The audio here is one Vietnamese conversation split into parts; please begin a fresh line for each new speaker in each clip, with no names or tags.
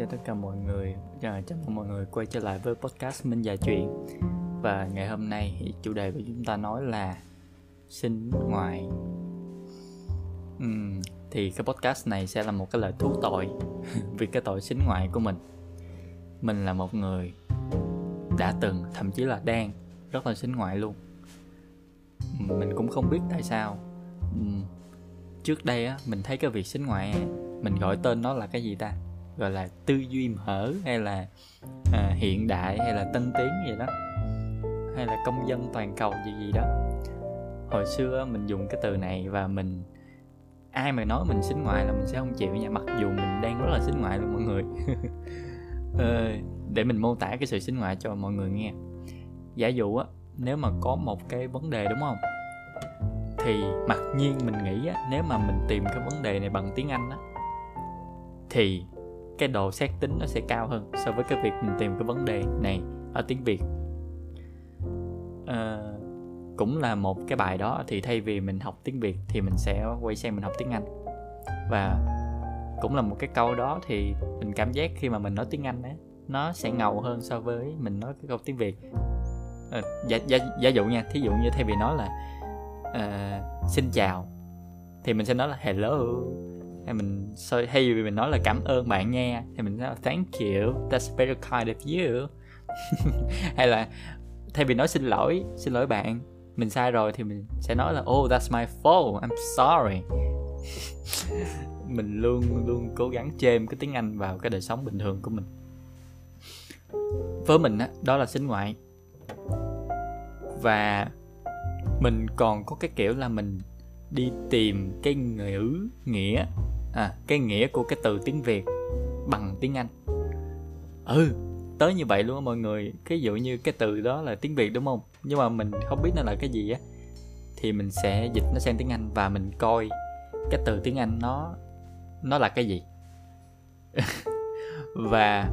cho tất cả mọi người à, chào mừng mọi người quay trở lại với podcast Minh Già Chuyện. Và ngày hôm nay thì chủ đề của chúng ta nói là sinh ngoài. Uhm, Thì cái podcast này sẽ là một cái lời thú tội vì cái tội sinh ngoại của mình. Mình là một người đã từng, thậm chí là đang rất là sinh ngoại luôn. Mình cũng không biết tại sao. Uhm, Trước đây á, mình thấy cái việc sinh ngoại mình gọi tên nó là cái gì ta? Gọi là tư duy mở hay là à, hiện đại hay là tân tiến gì đó hay là công dân toàn cầu gì gì đó. Hồi xưa mình dùng cái từ này và mình ai mà nói mình xính ngoại là mình sẽ không chịu nha mặc dù mình đang rất là xính ngoại luôn mọi người. Ờ, để mình mô tả cái sự xính ngoại cho mọi người nghe. Giả dụ á nếu mà có một cái vấn đề đúng không? Thì mặc nhiên mình nghĩ á nếu mà mình tìm cái vấn đề này bằng tiếng anh á thì cái độ xác tính nó sẽ cao hơn so với cái việc mình tìm cái vấn đề này ở tiếng việt. À, cũng là một cái bài đó thì thay vì mình học tiếng việt thì mình sẽ quay sang mình học tiếng anh. Và cũng là một cái câu đó thì mình cảm giác khi mà mình nói tiếng anh á nó sẽ ngầu hơn so với mình nói cái câu tiếng việt. À, giả, giả, giả dụ nha thí dụ như thay vì nói là uh, xin chào thì mình sẽ nói là hello hay mình hay vì mình nói là cảm ơn bạn nha, thì mình nói, thank you, that's very kind of you. Hay là, thay vì nói xin lỗi xin lỗi bạn, mình sai rồi, thì mình sẽ nói là oh that's my fault, I'm sorry. Mình luôn luôn cố gắng chêm cái tiếng Anh vào cái đời sống bình thường của mình. Với mình đó là sinh ngoại. Và mình còn có cái kiểu là mình đi tìm cái ngữ nghĩa à, cái nghĩa của cái từ tiếng việt bằng tiếng anh. Ừ tới như vậy luôn á mọi người. Cái dụ như cái từ đó là tiếng việt đúng không? Nhưng mà mình không biết nó là cái gì á. Thì mình sẽ dịch nó sang tiếng anh và mình coi cái từ tiếng anh nó nó là cái gì. Và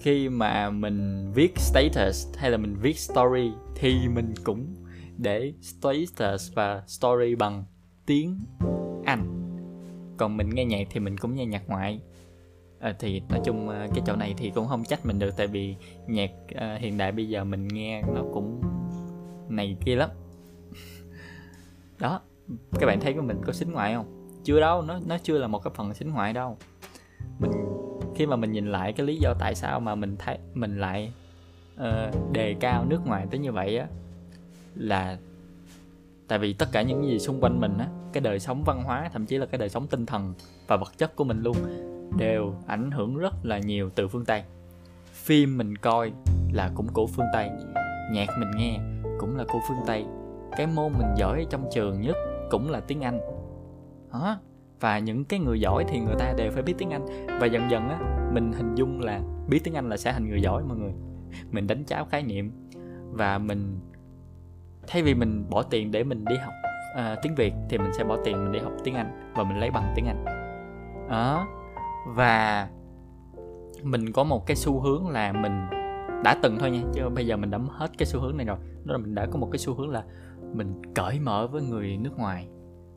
khi mà mình viết status hay là mình viết story thì mình cũng để status và story bằng tiếng Anh còn mình nghe nhạc thì mình cũng nghe nhạc ngoại. À, thì nói chung ờ, cái chỗ này thì cũng không trách mình được tại vì nhạc à, hiện đại bây giờ mình nghe nó cũng này kia lắm. Đó các bạn thấy của mình có xính ngoại không? Chưa đâu nó nó chưa là một cái phần xính ngoại đâu. Mình khi mà mình nhìn lại cái lý do tại sao mà mình thấy mình lại uh, đề cao nước ngoài tới như vậy á là tại vì tất cả những gì xung quanh mình á cái đời sống văn hóa, thậm chí là cái đời sống tinh thần và vật chất của mình luôn, đều ảnh hưởng rất là nhiều từ phương tây. Phim mình coi là cũng của phương tây, nhạc mình nghe cũng là của phương tây. Cái môn mình giỏi trong trường nhất cũng là tiếng anh. Đó và những cái người giỏi thì người ta đều phải biết tiếng anh. Và dần dần á, mình hình dung là biết tiếng anh là sẽ thành người giỏi mọi người. Mình đánh cháo khái niệm và mình, thay vì mình bỏ tiền để mình đi học uh, tiếng việt thì mình sẽ bỏ tiền mình đi học tiếng anh và mình lấy bằng tiếng anh. Đó. Và mình có một cái xu hướng là mình đã từng thôi nha chứ bây giờ mình đã hết cái xu hướng này rồi. Đó là mình đã có một cái xu hướng là mình cởi mở với người nước ngoài.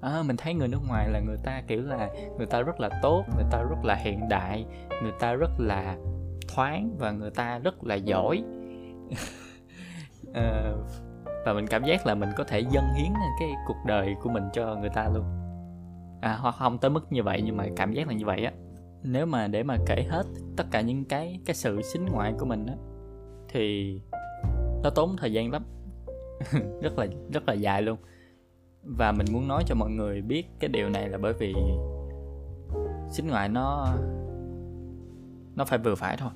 À, mình thấy người nước ngoài là người ta kiểu là người ta rất là tốt người ta rất là hiện đại người ta rất là thoáng và người ta rất là giỏi. À, và mình cảm giác là mình có thể dâng hiến cái cuộc đời của mình cho người ta luôn. À hoặc không tới mức như vậy nhưng mà cảm giác là như vậy á. Nếu mà để mà kể hết tất cả những cái cái sự xính ngoại của mình á thì nó tốn thời gian lắm. Rất là rất là dài luôn. Và mình muốn nói cho mọi người biết cái điều này là bởi vì xính ngoại nó nó phải vừa phải thôi.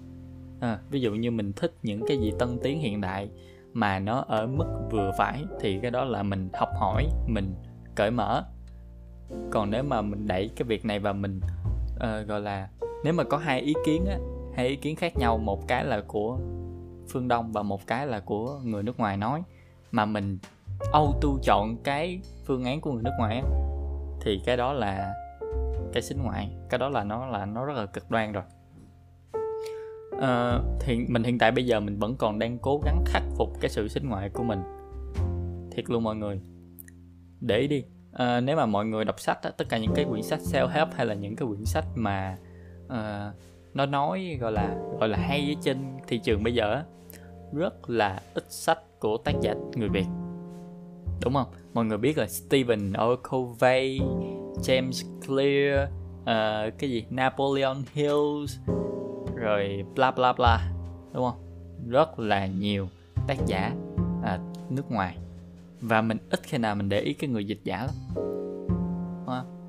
À, ví dụ như mình thích những cái gì tân tiến hiện đại mà nó ở mức vừa phải thì cái đó là mình học hỏi mình cởi mở. Còn nếu mà mình đẩy cái việc này và mình uh, gọi là nếu mà có hai ý kiến á hai ý kiến khác nhau một cái là của phương đông và một cái là của người nước ngoài nói mà mình auto chọn cái phương án của người nước ngoài á thì cái đó là cái xính ngoại cái đó là nó là nó rất là cực đoan rồi uh, thì mình hiện tại bây giờ mình vẫn còn đang cố gắng khắc phục cái sự sinh ngoại của mình. Thiệt luôn mọi người. Để đi. Uh, nếu mà mọi người đọc sách á, tất cả những cái quyển sách self help hay là những cái quyển sách mà uh, nó nói gọi là gọi là hay ở trên thị trường bây giờ rất là ít sách của tác giả người Việt. Đúng không? Mọi người biết là Stephen Covey James Clear uh, cái gì? Napoleon hills rồi bla bla bla đúng không? Rất là nhiều tác giả à, nước ngoài. Và mình ít khi nào mình để ý cái người dịch giả lắm. Đúng không?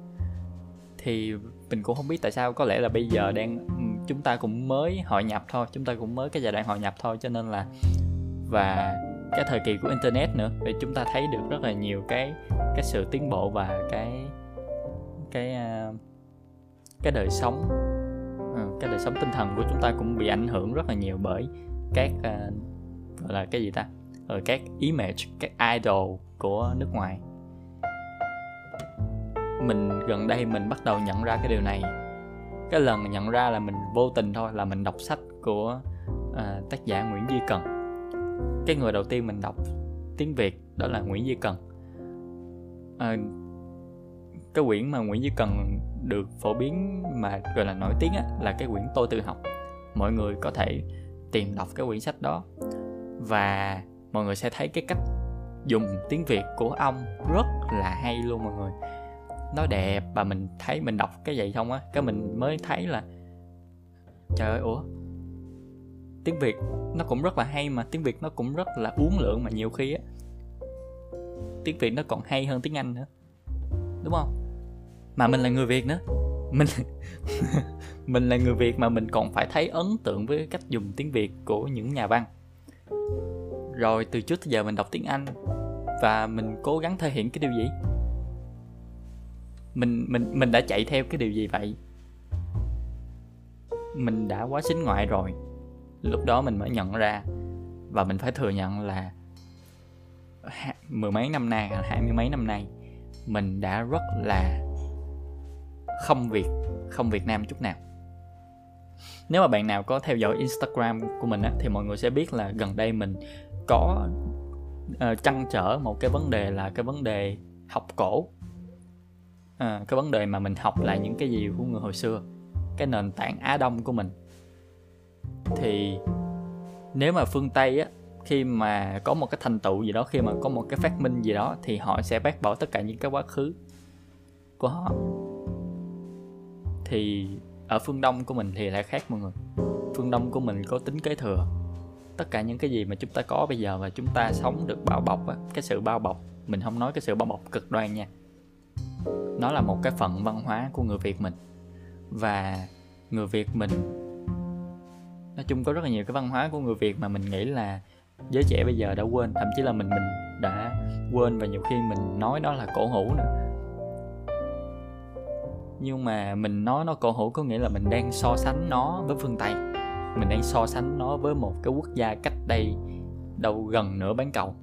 thì mình cũng không biết tại sao có lẽ là bây giờ đang ừ, chúng ta cũng mới hội nhập thôi chúng ta cũng mới cái giai đoạn hội nhập thôi cho nên là và cái thời kỳ của internet nữa thì chúng ta thấy được rất là nhiều cái cái sự tiến bộ và cái cái à, cái đời sống cái đời sống tinh thần của chúng ta cũng bị ảnh hưởng rất là nhiều bởi các uh, gọi là cái gì ta? Ở các image các idol của nước ngoài. Mình gần đây mình bắt đầu nhận ra cái điều này. Cái lần nhận ra là mình vô tình thôi là mình đọc sách của uh, tác giả Nguyễn Duy Cần. Cái người đầu tiên mình đọc tiếng Việt đó là Nguyễn Duy Cần. Uh, cái quyển mà Nguyễn Duy Cần được phổ biến mà gọi là nổi tiếng á, là cái quyển tôi tự học. Mọi người có thể tìm đọc cái quyển sách đó và mọi người sẽ thấy cái cách dùng tiếng việt của ông rất là hay luôn mọi người. Nó đẹp và mình thấy mình đọc cái vậy xong á cái mình mới thấy là trời ơi ủa? Tiếng việt nó cũng rất là hay mà tiếng việt nó cũng rất là uống lượng mà nhiều khi á. Tiếng việt nó còn hay hơn tiếng anh nữa. Đúng không? Mà mình là người việt nữa. Mình mình là người việt mà mình còn phải thấy ấn tượng với cách dùng tiếng việt của những nhà văn. Rồi từ trước tới giờ mình đọc tiếng anh và mình cố gắng thể hiện cái điều gì? Mình mình mình đã chạy theo cái điều gì vậy? Mình đã quá xính ngoại rồi. Lúc đó mình mới nhận ra và mình phải thừa nhận là mười mấy năm nay, hai mươi mấy năm nay mình đã rất là không việt không việt nam chút nào. Nếu mà bạn nào có theo dõi instagram của mình á, thì mọi người sẽ biết là gần đây mình có uh, trăn trở một cái vấn đề là cái vấn đề học cổ. À, cái vấn đề mà mình học lại những cái gì của người hồi xưa cái nền tảng á đông của mình. Thì nếu mà phương tây á khi mà có một cái thành tựu gì đó khi mà có một cái phát minh gì đó thì họ sẽ bác bỏ tất cả những cái quá khứ của họ thì ở phương đông của mình thì lại khác mọi người. Phương đông của mình có tính kế thừa. Tất cả những cái gì mà chúng ta có bây giờ và chúng ta sống được bao bọc á, cái sự bao bọc, mình không nói cái sự bao bọc cực đoan nha. Nó là một cái phần văn hóa của người việt mình. Và người việt mình, nói chung có rất là nhiều cái văn hóa của người việt mà mình nghĩ là giới trẻ bây giờ đã quên. Thậm chí là mình mình đã quên và nhiều khi mình nói nó là cổ hủ nữa nhưng mà mình nói nó cổ hủ có nghĩa là mình đang so sánh nó với phương tây. Mình đang so sánh nó với một cái quốc gia cách đây đâu gần nửa bán cầu.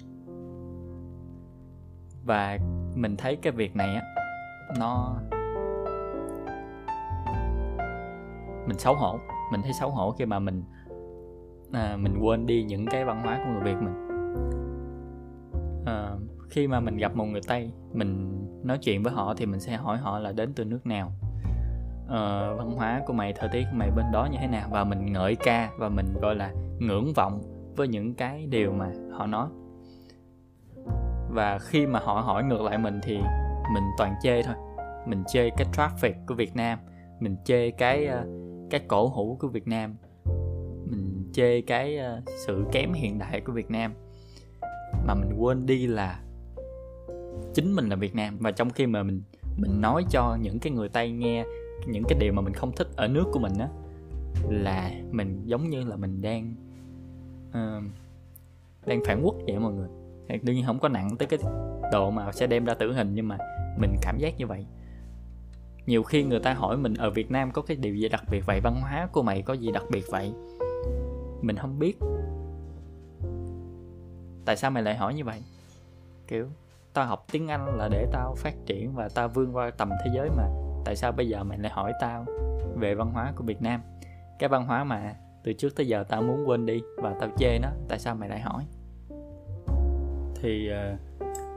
Và mình thấy cái việc này á nó mình xấu hổ. Mình thấy xấu hổ khi mà mình à, mình quên đi những cái văn hóa của người việt mình. À, khi mà mình gặp một người tây mình nói chuyện với họ thì mình sẽ hỏi họ là đến từ nước nào. Ờ, văn hóa của mày thời tiết của mày bên đó như thế nào? Và mình ngợi ca và mình gọi là ngưỡng vọng với những cái điều mà họ nói. Và khi mà họ hỏi ngược lại mình thì mình toàn chê thôi. Mình chê cái traffic của Việt Nam. Mình chê cái ờ, cái cổ hủ của Việt Nam. Mình chê cái ờ, sự kém hiện đại của Việt Nam. Mà mình quên đi là chính mình là Việt Nam. Và trong khi mà mình mình nói cho những cái người Tây nghe những cái điều mà mình không thích ở nước của mình á là mình giống như là mình đang uh, đang phản quốc vậy mọi người. Đương nhiên không có nặng tới cái độ mà sẽ đem ra tử hình nhưng mà mình cảm giác như vậy. Nhiều khi người ta hỏi mình ở Việt Nam có cái điều gì đặc biệt vậy văn hóa của mày có gì đặc biệt vậy? Mình không biết. Tại sao mày lại hỏi như vậy? Kiểu tao học tiếng Anh là để tao phát triển và tao vươn qua tầm thế giới mà. Tại sao bây giờ mày lại hỏi tao về văn hóa của Việt Nam? Cái văn hóa mà từ trước tới giờ tao muốn quên đi và tao chê nó tại sao mày lại hỏi? Thì uh,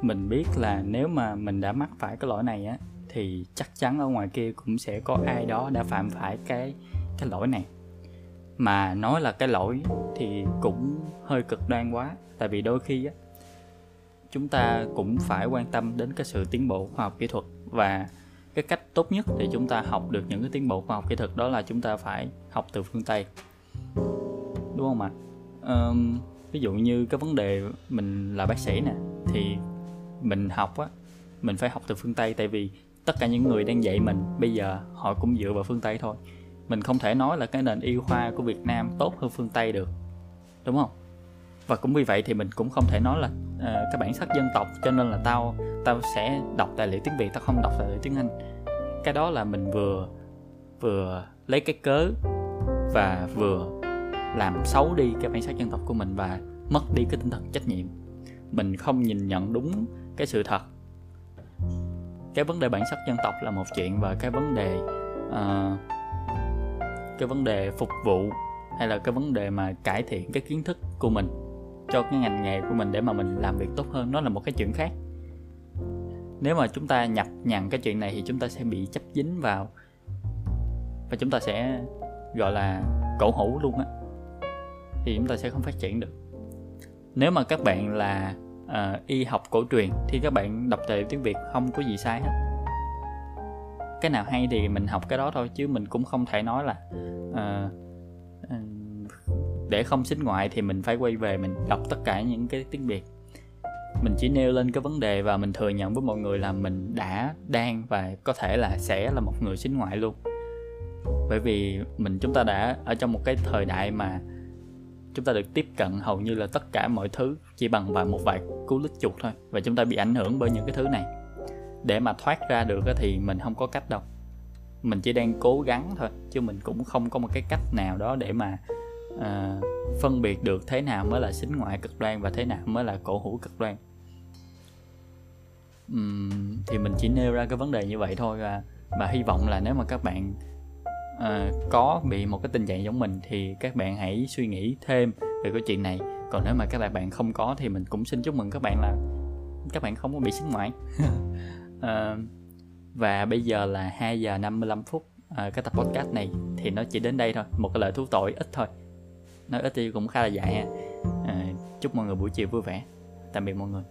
mình biết là nếu mà mình đã mắc phải cái lỗi này á thì chắc chắn ở ngoài kia cũng sẽ có ai đó đã phạm phải cái cái lỗi này. Mà nói là cái lỗi thì cũng hơi cực đoan quá. Tại vì đôi khi á chúng ta cũng phải quan tâm đến cái sự tiến bộ khoa học kỹ thuật và cái cách tốt nhất để chúng ta học được những cái tiến bộ khoa học kỹ thuật đó là chúng ta phải học từ phương tây. Đúng không ạ? Um, ví dụ như cái vấn đề mình là bác sĩ nè thì mình học á mình phải học từ phương tây tại vì tất cả những người đang dạy mình bây giờ họ cũng dựa vào phương tây thôi. Mình không thể nói là cái nền y khoa của việt nam tốt hơn phương tây được. Đúng không? Và cũng vì vậy thì mình cũng không thể nói là uh, cái bản sắc dân tộc cho nên là tao tao sẽ đọc tài liệu tiếng việt tao không đọc tài liệu tiếng anh. Cái đó là mình vừa vừa lấy cái cớ và vừa làm xấu đi cái bản sắc dân tộc của mình và mất đi cái tinh thần trách nhiệm. Mình không nhìn nhận đúng cái sự thật. Cái vấn đề bản sắc dân tộc là một chuyện và cái vấn đề uh, cái vấn đề phục vụ hay là cái vấn đề mà cải thiện cái kiến thức của mình cho cái ngành nghề của mình để mà mình làm việc tốt hơn. Nó là một cái chuyện khác. Nếu mà chúng ta nhập nhằn cái chuyện này thì chúng ta sẽ bị chấp dính vào và chúng ta sẽ gọi là cổ hủ luôn á. Thì chúng ta sẽ không phát triển được. Nếu mà các bạn là uh, y học cổ truyền thì các bạn đọc tài liệu tiếng việt không có gì sai hết. Cái nào hay thì mình học cái đó thôi chứ mình cũng không thể nói là uh, để không xính ngoại thì mình phải quay về mình đọc tất cả những cái tiếng việt. Mình chỉ nêu lên cái vấn đề và mình thừa nhận với mọi người là mình đã đang và có thể là sẽ là một người xính ngoại luôn. Bởi vì mình, chúng ta đã ở trong một cái thời đại mà chúng ta được tiếp cận hầu như là tất cả mọi thứ chỉ bằng vài một vài cú lít chuột thôi và chúng ta bị ảnh hưởng bởi những cái thứ này. Để mà thoát ra được thì mình không có cách đâu. Mình chỉ đang cố gắng thôi chứ mình cũng không có một cái cách nào đó để mà uh, phân biệt được thế nào mới là xính ngoại cực đoan và thế nào mới là cổ hủ cực đoan. Um, thì mình chỉ nêu ra cái vấn đề như vậy thôi và và hy vọng là nếu mà các bạn uh, có bị một cái tình trạng giống mình thì các bạn hãy suy nghĩ thêm về cái chuyện này. Còn nếu mà các bạn không có thì mình cũng xin chúc mừng các bạn là các bạn không có bị xính ngoại. Uh, và bây giờ là 2 giờ 55 phút uh, cái tập podcast này thì nó chỉ đến đây thôi một cái lời thú tội ít thôi nói ít thì cũng khá là dài ha. À, chúc mọi người buổi chiều vui vẻ. Tạm biệt mọi người.